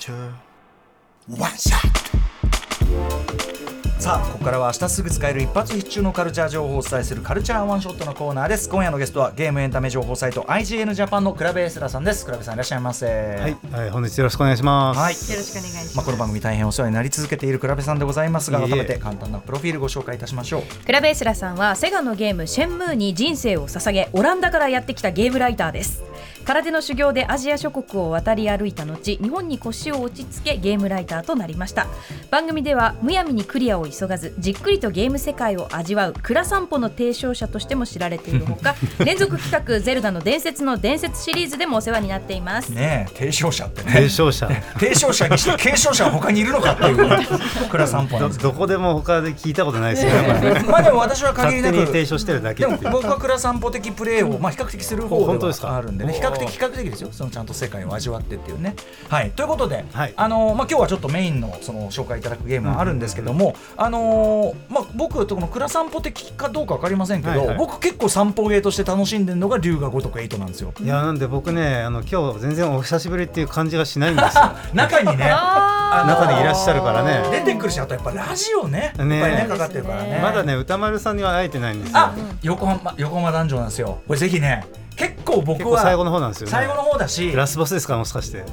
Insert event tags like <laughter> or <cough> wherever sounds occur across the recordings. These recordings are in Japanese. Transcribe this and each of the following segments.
culture. One shot. さあここからは明日すぐ使える一発必中のカルチャー情報をお伝えするカルチャーワンショットのコーナーです。今夜のゲストはゲームエンタメ情報サイト IGN ジャパンのクラベエスラさんです。クラベさんい。らっしゃいませはい、はい、本日よろしくお願いしますはいよろしくお願いします、まあ、この番組大変お世話になり続けているクラベさんでございますが改めて簡単なプロフィールご紹介いたしましょう。クラベエスラさんはセガのゲームシェンムーに人生を捧げオランダからやってきたゲームライターです空手の修行でアジア諸国を渡り歩いた後日本に腰を落ち着けゲームライターとなりました。番組ではむやみにクリアを急がずじっくりとゲーム世界を味わう蔵散歩の提唱者としても知られているほか <laughs> 連続企画「ゼルダの伝説」の伝説シリーズでもお世話になっています。ね提唱者ってね。提唱者。提唱者にして継承者は他にいるのかっていう <laughs> 蔵散歩どこでも他で聞いたことないですよ。ねまあでも私は限りなく提唱してるだけでも僕は蔵散歩的プレーをまあ比較的する方ではあるんでね比較的比較的ですよそのちゃんと世界を味わってっていうね。はい。ということで、はい、あのまあ今日はちょっとメインのその紹介いただくゲームはあるんですけども、あのまあ僕とこの蔵散歩的かどうかわかりませんけど、はいはい、僕結構散歩ゲーとして楽しんでるのが龍が如く8なんですよ。いやなんで僕ねあの今日全然お久しぶりっていう感じがしないんですよ。<laughs> 中にね。<laughs> 中にいらっしゃるからね。出てくるしあとやっぱラジオね。ねね。かかってるからね。まだね歌丸さんには会えてないんですよ。横浜横浜男女なんですよ。これぜひね結構僕は最後の方なんですよ、ね、最後の方だし。ラスボスですかもしかして。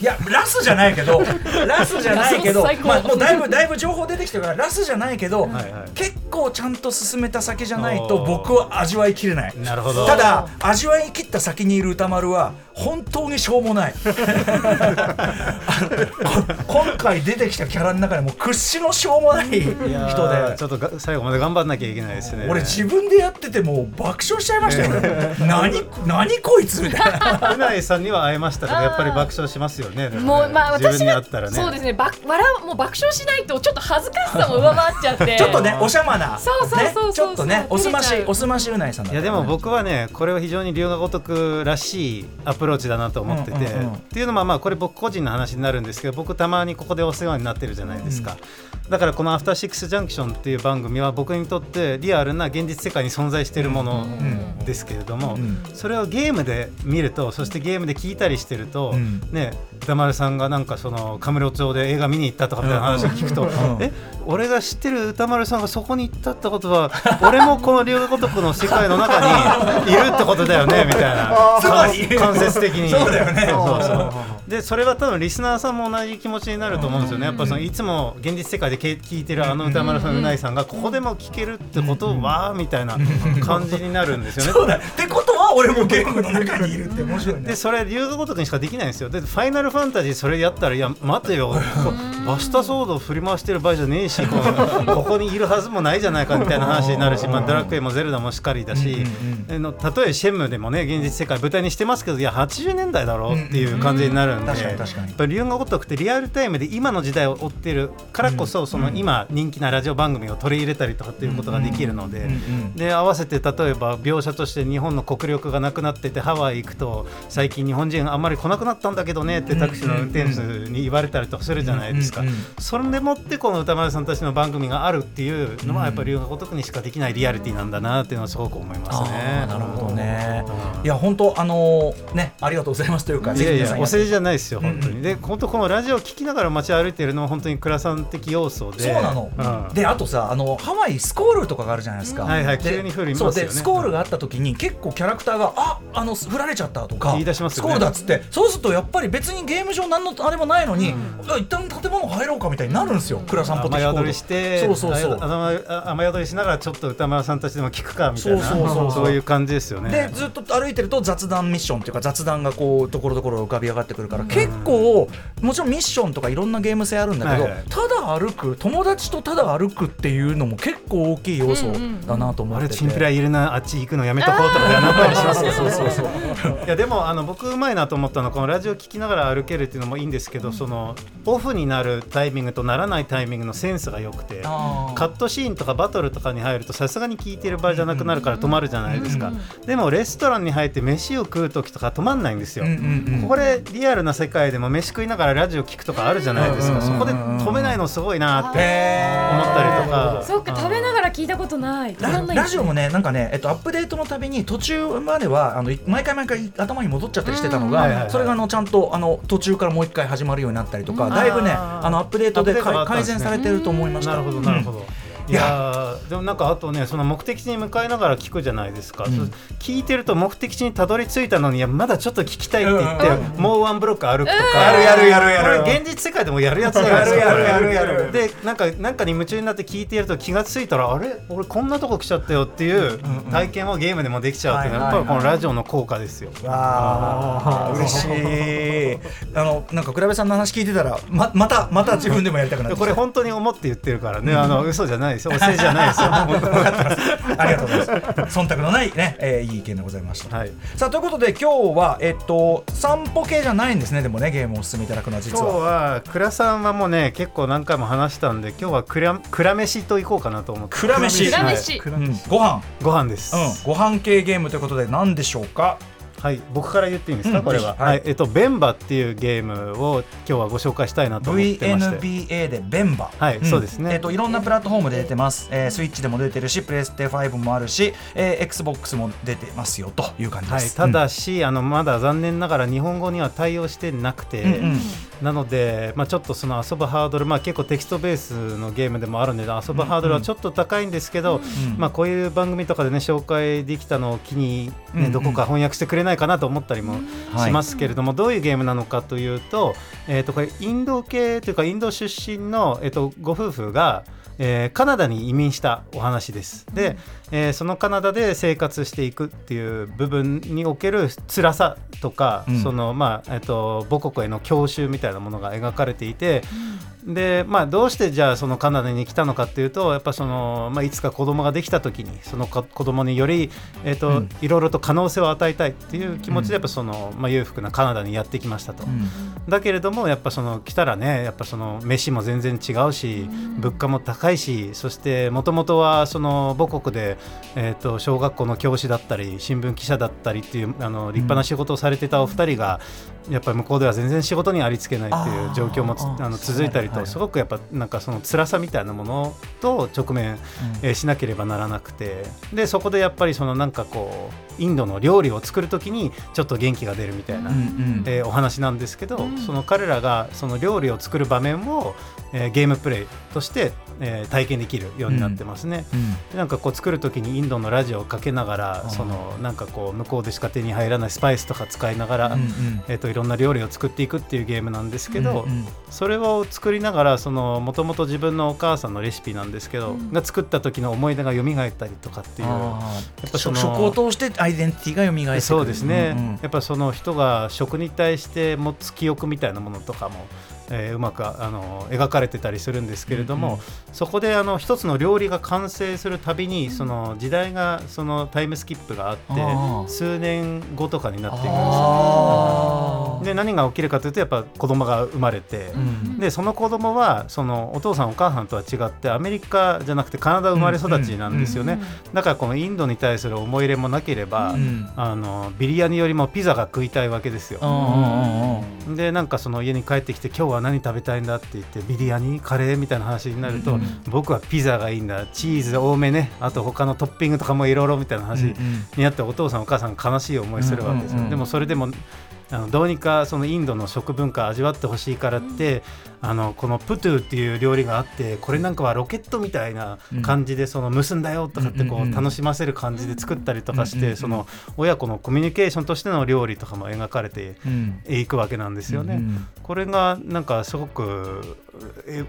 いやラスじゃないけど <laughs> ラスじゃないけどまあもうだいぶだいぶ情報出てきてるからラスじゃないけど、はいはい、結構ちゃんと進めた酒じゃないと僕は味わいきれないなるほどただ味わいきった先にいる歌丸は本当にしょうもない。<laughs> 今回出てきたキャラの中でも屈指のしょうもない人で。ちょっと最後まで頑張んなきゃいけないですね。俺自分でやってても爆笑しちゃいましたよね <laughs> 何何こいつみたいな。うないさんには会えましたけどやっぱり爆笑しますよね。もうまあ私が、ね、そうですね。ば笑もう爆笑しないとちょっと恥ずかしさも上回っちゃって。<laughs> ちょっとねおしゃまな。そうそうそうちょっとねおすましおすましうないさんいやでも僕はねこれは非常に龍が如くらしいアプローチだなと思ってて、っていうのはまあこれ僕個人の話になるんですけど僕たまにここでお世話になってるじゃないですか、だからこの「アフターシックス・ジャンクション」っていう番組は僕にとってリアルな現実世界に存在しているものですけれども、それをゲームで見るとそしてゲームで聞いたりしてると、ね歌丸さんがなんかそのカムロ町で映画見に行ったとかみたいな話を聞くと、え俺が知ってる歌丸さんがそこに行ったってことは俺もこの龍が如くの世界の中にいるってことだよねみたいな。<laughs> 間接的に。そうだよね。そうそうでそれは多分リスナーさんも同じ気持ちになると思うんですよね。やっぱそのいつも現実世界で聞いてるあの歌丸さんうないさんがここでも聞けるってことはみたいな感じになるんですよね。<laughs> そうだ。ってことは俺もゲームの中にいるって面白いね。でそれ龍が如くにしかできないんですよ。でファイナルファンタジーそれやったらいや待てよ。バシタソードを振り回してる場合じゃねえしこ <laughs> ここにいるはずもないじゃないかみたいな話になるし、まあ、ドラクエもゼルダもしっかりだし、うんうんうん、たとえシェンムでもね現実世界舞台にしてますけどいや80年代だろうっていう感じになるんで、やっぱり龍が如くってリアルタイムで今の時代を追ってるからこそその今人気なラジオ番組を取り入れたりとかっていうことができるので、で合わせて例えば描写として日本の国力がなくなっててハワイ行くと最近日本人あんまり来なくなったんだけどねってタクシーの運転手に言われたりとかするじゃないですか、それでもってこの歌丸さんたちの番組があるっていうのはやっぱり龍が如くにしかできないリアリティなんだなっていうのはすごく思いますね。なるほどね、いや本当あのねありがとうございますというかいやいやお世辞じゃないですよ本当に、で本当このラジオを聞きながら街歩いているのは本当に倉さん的要素で。そうなの、うん、であとさあのハワイスコールとかがあるじゃないですか、はいはい急に降りますよ、ね、でスコールがあった時に結構キャラクターがああの振られちゃったとか言い出します、ね、スコールだっつって。そうするとやっぱり別にゲーム上何のあれもないのに、うん、一旦建物入ろうかみたいになるんですよ倉さんぽ雨宿りしてそうそうそう。雨宿りしながらちょっと歌丸さんたちでも聞くかみたいな。そうそうそうそう。いう感じですよね。でずっと歩いてると雑談ミッションっていうか雑談がこうところどころ浮かび上がってくるから、結構もちろんミッションとかいろんなゲーム性あるんだけど、ただ歩く友達とただ歩くっていうのも結構大きい要素だなと思ってて、チンピラいるなあっち行くのやめとこうとかやらったりしますそうそうそう。いやでもあの僕うまいなと思ったのはこのラジオ聞きながら歩けるっていうのもいいんですけど、そのオフになるタイミングとならないタイミングのセンスが良くてカットシーンとかバトルとかに入るとさすがに聞いてる場合じゃなくなるから止まるじゃないですか、でもレストランに入って飯を食う時とか止まんないんですよ、これリアルな世界でも飯食いながらラジオ聞くとかあるじゃないですか、そこで止めないのすごいなって思ったりとか。そうか食べながら聞いたことない。ラジオもねなんかね、えっと、アップデートのたびに途中まではあの毎回毎回頭に戻っちゃったりしてたのが、それがあのちゃんとあの途中からもう一回始まるようになったりとか、だいぶねあのアップデートで改善されてると思いました。なるほどなるほど、いや。でもなんかあとねその目的地に向かいながら聞くじゃないですか、うん、聞いてると目的地にたどり着いたのにいやまだちょっと聞きたいって言って、うん、もうワンブロック歩くとか、やるやるやるやるこれ現実世界でもやるやつじゃないですかやるやるやるやる。でなんかなんかに夢中になって聞いてやると気が付いたらあれ？俺こんなとこ来ちゃったよっていう体験をゲームでもできちゃうっていうのはやっぱりこのラジオの効果ですよ。ああ嬉しい。あのなんか倉部さんの話聞いてたらままたまた自分でもやりたくなるこれ本当に思って言ってるからね。あの嘘じゃないです。よお世辞じゃないですよ。<laughs> ありがとうございます。忖度のないね、えー、いい意見でございました、はい、さあということで今日はえっと散歩系じゃないんですねでもねゲームをお進めいただくのは実は。今日は倉さんはもうね結構何回も話したんで今日はくらくら飯といこうかなと思って。くら飯。飯、はい、うん、ご飯。ご飯です、うん、ご飯系ゲームということで何でしょうか？はい僕から言っていいんですか、うん、これは、はい、はい、えっとベンバっていうゲームを今日はご紹介したいなと思ってまして。VNBA でベンバはい、うん、そうですね。えっといろんなプラットフォームで出てます、えー、スイッチでも出てるしプレステ5もあるし、えー、XBOX も出てますよという感じです、はい、ただし、うん、あのまだ残念ながら日本語には対応してなくて、うんうん、なので、まあ、ちょっとその遊ぶハードル、まあ、結構テキストベースのゲームでもあるので遊ぶハードルはちょっと高いんですけど、うんうん、まあ、こういう番組とかでね紹介できたのを機に、ね、どこか翻訳してくれないかなと思ったりもしますけれども、はい、どういうゲームなのかというと,、えー、とこれインド系というかインド出身の、えー、とご夫婦がえー、カナダに移民したお話です。で、えー、そのカナダで生活していくっていう部分における辛さとか、うん、そのまあえっ、ー、と母国への郷愁みたいなものが描かれていて、うん、でまあどうしてじゃあそのカナダに来たのかっていうとやっぱそのまあいつか子供ができた時にその子供によりえっ、ー、と、うん、いろいろと可能性を与えたいっていう気持ちでやっぱそのまあ裕福なカナダにやってきましたと。だけれどもやっぱその来たらねやっぱその飯も全然違うし、物価も高いしそしてもともとはその母国でえーと、小学校の教師だったり新聞記者だったりっていうあの立派な仕事をされてたお二人が、うん、やっぱり向こうでは全然仕事にありつけないっていう状況もあの続いたりと、すごくやっぱなんかその辛さみたいなものと直面、えー、しなければならなくてでそこでやっぱりそのなんかこうインドの料理を作る時にちょっと元気が出るみたいな、えー、お話なんですけど、うん、その彼らがその料理を作る場面を、えー、ゲームプレイとしてえー、体験できるようになってますね。うん、なんかこう作る時にインドのラジオをかけながらそのなんかこう向こうでしか手に入らないスパイスとか使いながら、うんうん、えーと、いろんな料理を作っていくっていうゲームなんですけど、うんうん、それを作りながらもともと自分のお母さんのレシピなんですけど、うん、が作った時の思い出が蘇ったりとかっていうやっぱその食を通してアイデンティティが蘇ってそうですね、うんうん、やっぱその人が食に対して持つ記憶みたいなものとかもえー、うまくあの描かれてたりするんですけれども、うんうん、そこであの一つの料理が完成するたびにその時代がそのタイムスキップがあって数年後とかになっていくんですよ、ね、で何が起きるかというとやっぱ子供が生まれて、うん、でその子供はそのお父さんお母さんとは違ってアメリカじゃなくてカナダ生まれ育ちなんですよね、だからこのインドに対する思い入れもなければ、うん、あのビリヤニよりもピザが食いたいわけですよ。でなんかその家に帰ってきて今日は何食べたいんだって言ってビリヤニカレーみたいな話になると、うんうん、僕はピザがいいんだチーズ多めね。あと他のトッピングとかもいろいろみたいな話になって、お父さんお母さん悲しい思いするわけですよ、でもそれでもあのどうにかそのインドの食文化味わってほしいからって、あのこのプトゥっていう料理があってこれなんかはロケットみたいな感じでその結んだよとかってこう楽しませる感じで作ったりとかしてその親子のコミュニケーションとしての料理とかも描かれていくわけなんですよね。これがなんかすごく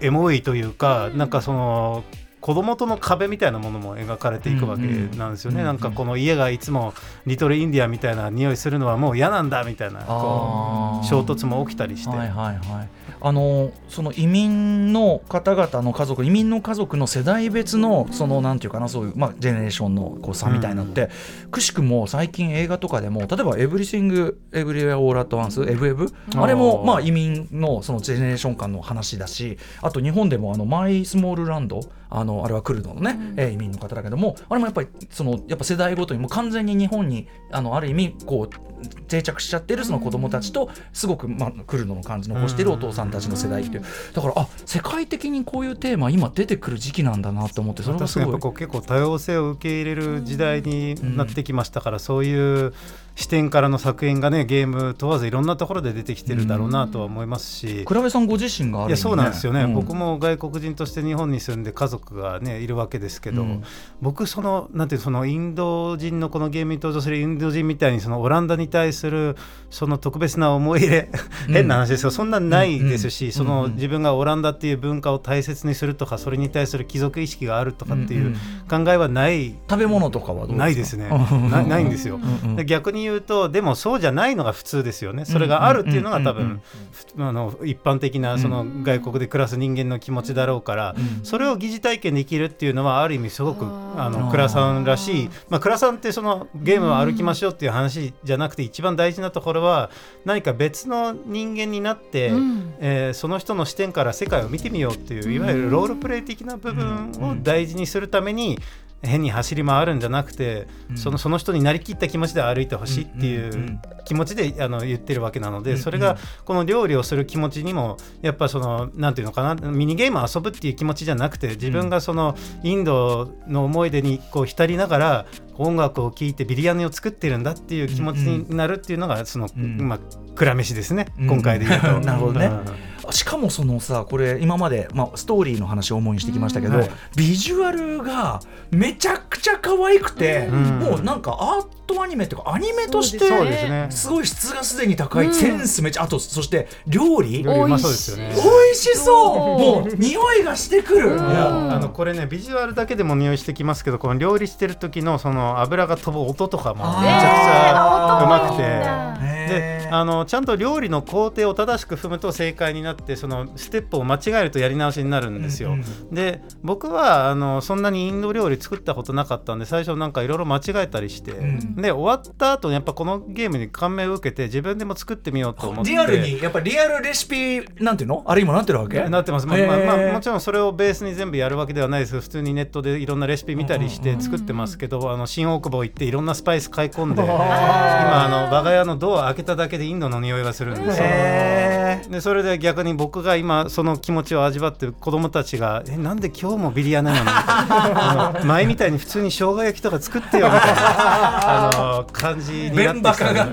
エモいというかなんかその子供との壁みたいなものも描かれていくわけなんですよね、うんうん、なんかこの家がいつもリトルインディアみたいな匂いするのはもう嫌なんだみたいなこう衝突も起きたりして。はいはいはい。あのその移民の方々の家族移民の家族の世代別のそのなんていうかなそういう、まあ、ジェネレーションのこう差みたいなって、うん、くしくも最近映画とかでも例えば「エブリシング・エブリウェア・オール・アット・ワンス」エブエブ？あれもまあ移民のそのジェネレーション間の話だしあと日本でもあの「マイ・スモール・ランド」あのあれはクルドのね、え移民の方だけども。あれもやっぱりそのやっぱ世代ごとにもう完全に日本にあのある意味こう定着しちゃってるその子供たちとすごく、まあ、クルドの感じ残してるお父さんたちの世代っていう。だからあ世界的にこういうテーマ今出てくる時期なんだなと思ってそれがすごい。結構多様性を受け入れる時代になってきましたから、そういう視点からの作品がねゲーム問わずいろんなところで出てきてるだろうなとは思いますし。倉部さんご自身がね、いやそうなんですよね、うん、僕も外国人として日本に住んで家族がねいるわけですけど、うん、僕そのなんていうそのインド人のこのゲームに登場するインド人みたいにそのオランダに対するその特別な思い入れ変な話ですけど、そんなないですし、その自分がオランダっていう文化を大切にするとかそれに対する貴族意識があるとかっていう考えはない、食べ物とかはないですね。<laughs> なないんですよ。逆に言うとでもそうじゃないのが普通ですよね。それがあるっていうのが多分あの一般的なその外国で暮らす人間の気持ちだろうから、それを疑似体験できるっていうのはある意味すごくあの倉さんらしい、まあ、倉さんってそのゲームを歩きましょうっていう話じゃなくて一番大事なところは何か別の人間になって、うん、えー、その人の視点から世界を見てみようっていういわゆるロールプレイ的な部分を大事にするために変に走り回るんじゃなくて、うん、そのその人になりきった気持ちで歩いてほしいっていう気持ちであの言ってるわけなので、それがこの料理をする気持ちにもやっぱそのなんていうのかなミニゲーム遊ぶっていう気持ちじゃなくて自分がそのインドの思い出にこう浸りながら音楽を聴いてビリヤニを作ってるんだっていう気持ちになるっていうのがその、まあ蔵飯ですね、今回で言うと。<laughs> なるほどね、しかもそのさこれ今まで、まあ、ストーリーの話を主にしてきましたけど、はい、ビジュアルがめちゃくちゃ可愛くて、もうなんかアートアニメっていうかアニメとしてすごい質がすでに高い、センスめちゃあとそして料理美味しそう。もう匂いがしてくる、あのこれねビジュアルだけでも匂いしてきますけどこの料理してる時のその油が飛ぶ音とかもめちゃくちゃうまくて。であのちゃんと料理の工程を正しく踏むと正解になってそのステップを間違えるとやり直しになるんですよ。うんうん、で僕はあのそんなにインド料理作ったことなかったんで最初なんかいろいろ間違えたりして、うん、で終わった後やっぱこのゲームに感銘を受けて自分でも作ってみようと思ってリアルにやっぱリアルレシピなんていうの？あれ今なってるわけ？なってます、まあまあまあ、もちろんそれをベースに全部やるわけではないです。普通にネットでいろんなレシピ見たりして作ってますけど、あの新大久保行っていろんなスパイス買い込んで今あの我が家のドア開けただけでインドの匂いがするんですよ。でそれで逆に僕が今その気持ちを味わって子供たちが「えなんで今日もビリヤニなの?」みたいな前みたいに普通に生姜焼きとか作ってよみたいなあの感じになってきた、ね、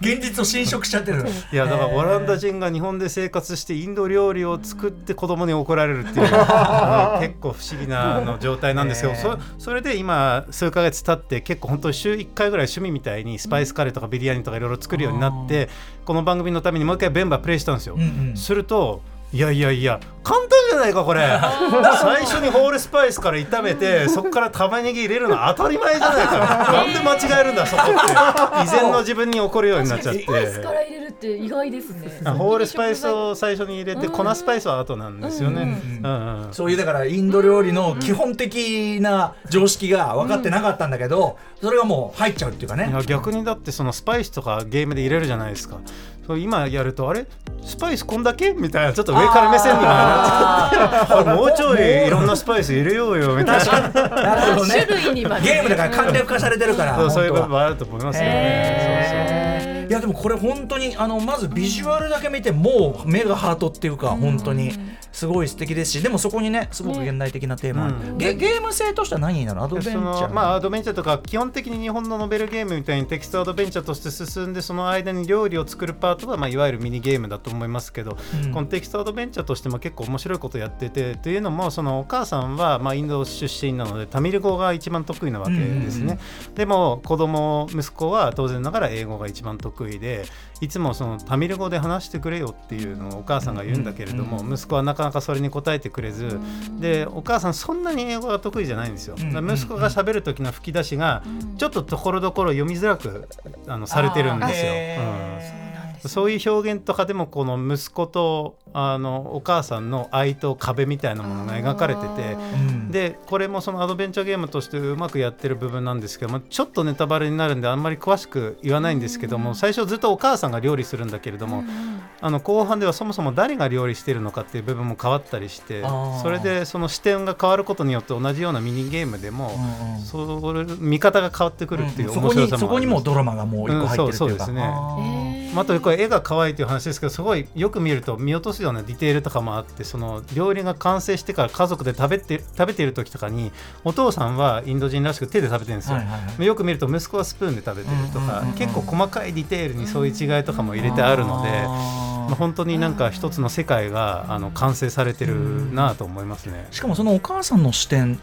現実を侵食しちゃってるいやだからオランダ人が日本で生活してインド料理を作って子供に怒られるっていう結構不思議なの状態なんですけどそそれで今数か月経って結構本当週1回ぐらい趣味みたいにスパイスカレーとかビリヤニとかいろいろ作るようになってこの番組のためにもう一回ベンバープレイしたんですよ。うんうん、するといやいやいや簡単じゃないかこれ。<laughs> 最初にホールスパイスから炒めてそこから玉ねぎ入れるの当たり前じゃないか。なんで間違えるんだそこって以前の自分に怒るようになっちゃって。スパイスから入れるって意外ですね。ホールスパイスを最初に入れて粉スパイスは後なんですよね。そういうだからインド料理の基本的な常識が分かってなかったんだけどそれがもう入っちゃうっていうかね。逆にだってそのスパイスとかゲームで入れるじゃないですか今やるとあれ？スパイスこんだけ？みたいなちょっと上から目線になっちゃって <laughs> もうちょいいろんなスパイス入れようよみたいな。なるほどね。ゲームだから簡略化されてるからそういう部分あると思いますよねいやでもこれ本当にあのまずビジュアルだけ見てもう目がハートっていうか本当にすごい素敵ですしでもそこにねすごく現代的なテーマ、ゲゲーム性としては何になるアドベンチャーまあアドベンチャーとか基本的に日本のノベルゲームみたいにテキストアドベンチャーとして進んでその間に料理を作るパートは、まあ、いわゆるミニゲームだと思いますけど、うん、このテキストアドベンチャーとしても結構面白いことやっててというのもそのお母さんは、まあ、インド出身なのでタミル語が一番得意なわけですね、でも子供息子は当然ながら英語が一番得意でいつもそのタミル語で話してくれよっていうのをお母さんが言うんだけれども、息子はなかなかそれに答えてくれず、でお母さんそんなに英語が得意じゃないんですよ、息子がしゃべる時の吹き出しがちょっとところどころ読みづらくあのされてるんですよ。うんそういう表現とかでもこの息子とあのお母さんの愛と壁みたいなものが描かれててでこれもそのアドベンチャーゲームとしてうまくやってる部分なんですけどもちょっとネタバレになるんであんまり詳しく言わないんですけども最初ずっとお母さんが料理するんだけれどもあの後半ではそもそも誰が料理してるのかっていう部分も変わったりしてそれでその視点が変わることによって同じようなミニゲームでもそれ見方が変わってくるっていう面白さもそこにもドラマがもう一個入ってるというか、うん、そうですねまあ、あとこれ絵が可愛いという話ですけどすごいよく見ると見落とすようなディテールとかもあってその料理が完成してから家族で食べて食べている時とかにお父さんはインド人らしく手で食べてるんですよ、はいはいはい、よく見ると息子はスプーンで食べてるとか、結構細かいディテールにそういう違いとかも入れてあるので、まあ、本当になんか一つの世界があの完成されてるなと思いますね。しかもそのお母さんの視点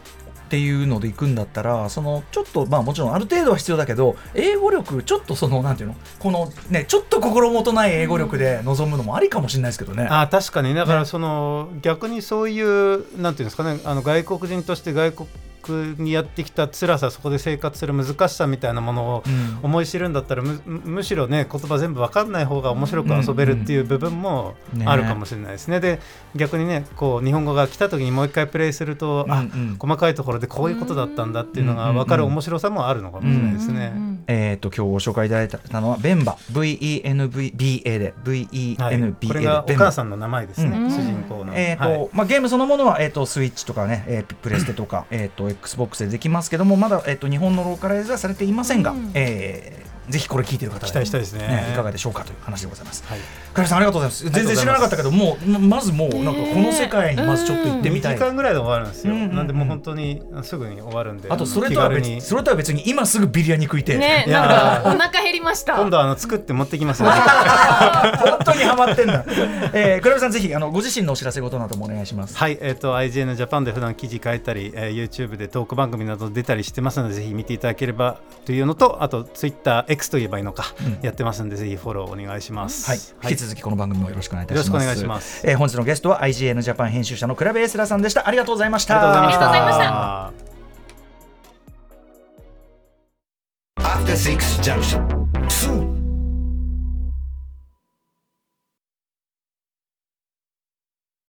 っていうので行くんだったらそのちょっとまあもちろんある程度は必要だけど英語力ちょっとそのなんていうのこのねちょっと心もとない英語力で臨むのもありかもしれないですけどね。あ確かにだからその、ね、逆にそういうなんていうんですかねあの外国人として外国にやってきた辛さそこで生活する難しさみたいなものを思い知るんだったらむむしろね言葉全部分かんない方が面白く遊べるっていう部分もあるかもしれないですね。で逆にねこう日本語が来た時にもう一回プレイすると、あ細かいところでこういうことだったんだっていうのが分かる面白さもあるのかもしれないですね。えっ、と今日ご紹介いただいたのはベンバ VENBA で VENBA で、これがお母さんの名前ですね、主人公の。えっ、と、まあゲームそのものはえっ、とスイッチとかね、えー、プレステとかえっ、と XBOX でできますけどもまだ、えっと、日本のローカライズはされていませんが、うん、えーぜひこれ聞いてる方期待したいですね、ね、いかがでしょうかという話でございます。はい、倉さんありがとうございます。全然知らなかったけど、もうまずもうなんかこの世界にまずちょっと行ってみたい。2時間ぐらいで終わるんですよ。なんでもう本当にすぐに終わるんで。あとそれとは別にそれとは別に今すぐビリヤニ食いて。ね、なんかお腹減りました。今度あの作って持ってきます、ね。<laughs> 本当にハマってんだ。えー、倉さんぜひあのご自身のお知らせ事などもお願いします。はい、えっ、ー、と IGN ジャパンで普段記事書いたり、えー、YouTube でトーク番組など出たりしてますのでぜひ見ていただければというのと、あと Twitter X と言えばいいのか。やってますんで、ぜひフォローお願いします、はい、引き続きこの番組もよろしくお願いいたします。よろしくお願いします、えー、本日のゲストは IGN ジャパン編集者のクラブエスラさんでした。ありがとうございました。ありがとうございました。After Six Junction